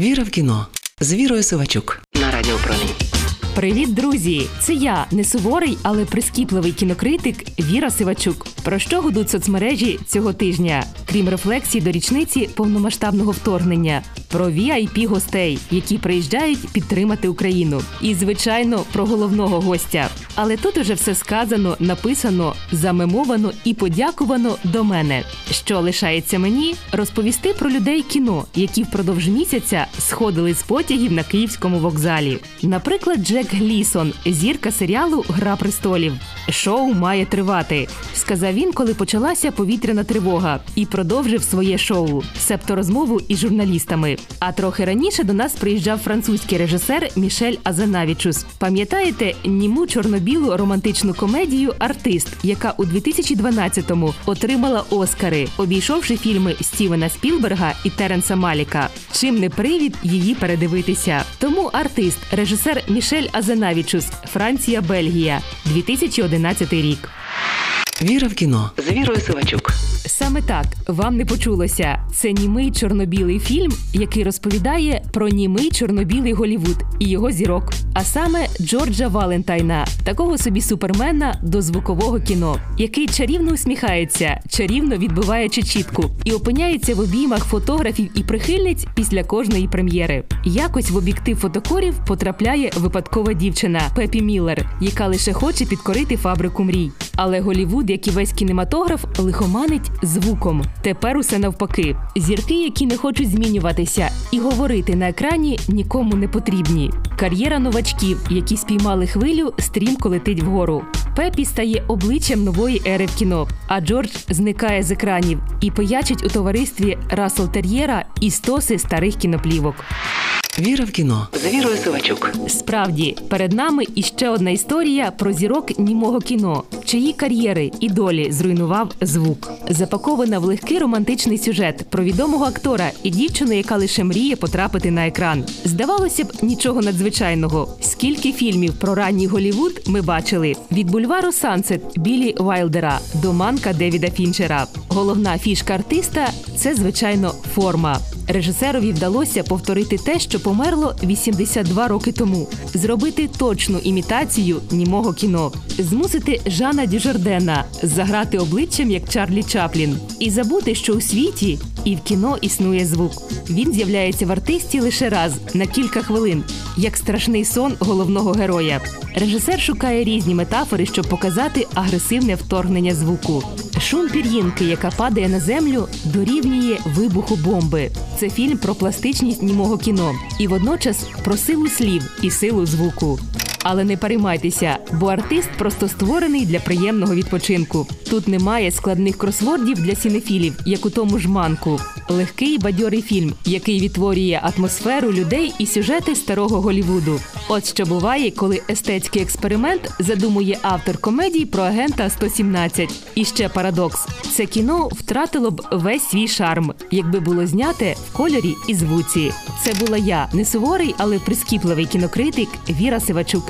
Віра в кіно з Вірою Сивачук на Радіо Промінь. Привіт, друзі! Це я, не суворий, але прискіпливий кінокритик Віра Сивачук. Про що гудуть соцмережі цього тижня? Крім рефлексій до річниці повномасштабного вторгнення, про vip гостей, які приїжджають підтримати Україну. І, звичайно, про головного гостя. Але тут уже все сказано, написано, замемовано і подякувано до мене. Що лишається мені розповісти про людей кіно, які впродовж місяця сходили з потягів на київському вокзалі. Наприклад, Джек Глісон, зірка серіалу Гра престолів. Шоу має тривати, сказав він, коли почалася повітряна тривога, і продовжив своє шоу, себто розмову із журналістами. А трохи раніше до нас приїжджав французький режисер Мішель Азанавічус. Пам'ятаєте німу чорно-білу романтичну комедію Артист, яка у 2012-му отримала Оскари, обійшовши фільми Стівена Спілберга і Теренса Маліка. Чим не привід її передивитися? Тому артист, режисер Мішель Азанавічус, Франція, Бельгія, 2011 рік. Віра в кіно з Вірою Сивачук. Саме так вам не почулося. Це німий чорно-білий фільм, який розповідає про німий чорно-білий Голівуд і його зірок. А саме Джорджа Валентайна, такого собі супермена до звукового кіно, який чарівно усміхається, чарівно відбиваючи чітку, і опиняється в обіймах фотографів і прихильниць після кожної прем'єри. Якось в об'єктив фотокорів потрапляє випадкова дівчина Пепі Міллер, яка лише хоче підкорити фабрику мрій. Але Голівуд, як і весь кінематограф, лихоманить звуком. Тепер усе навпаки. Зірки, які не хочуть змінюватися, і говорити на екрані нікому не потрібні. Кар'єра новачків, які спіймали хвилю, стрімко летить вгору. Пепі стає обличчям нової ери в кіно, а Джордж зникає з екранів і пиячить у товаристві Рассел Тер'єра і стоси старих кіноплівок. Віра в кіно з Вірою Сивачук. Справді, перед нами іще одна історія про зірок німого кіно, чиї кар'єри і долі зруйнував звук. Запакована в легкий романтичний сюжет про відомого актора і дівчину, яка лише мріє потрапити на екран. Здавалося б, нічого надзвичайного. Скільки фільмів про ранній Голівуд ми бачили від бульвару Сансет Білі Вайлдера до манка Девіда Фінчера. Головна фішка артиста це звичайно форма. Режисерові вдалося повторити те, що померло 82 роки тому, зробити точну імітацію німого кіно, змусити Жана Дюжардена заграти обличчям як Чарлі Чаплін, і забути, що у світі і в кіно існує звук. Він з'являється в артисті лише раз на кілька хвилин, як страшний сон головного героя. Режисер шукає різні метафори, щоб показати агресивне вторгнення звуку. Шум пір'їнки, яка падає на землю, дорівнює вибуху бомби. Це фільм про пластичність німого кіно і водночас про силу слів і силу звуку. Але не переймайтеся, бо артист просто створений для приємного відпочинку. Тут немає складних кросвордів для сінефілів, як у тому ж манку. Легкий бадьорий фільм, який відтворює атмосферу людей і сюжети старого Голівуду. От що буває, коли естетський експеримент задумує автор комедій про агента 117. І ще парадокс: це кіно втратило б весь свій шарм, якби було зняте в кольорі і звуці. Це була я, не суворий, але прискіпливий кінокритик Віра Сивачук.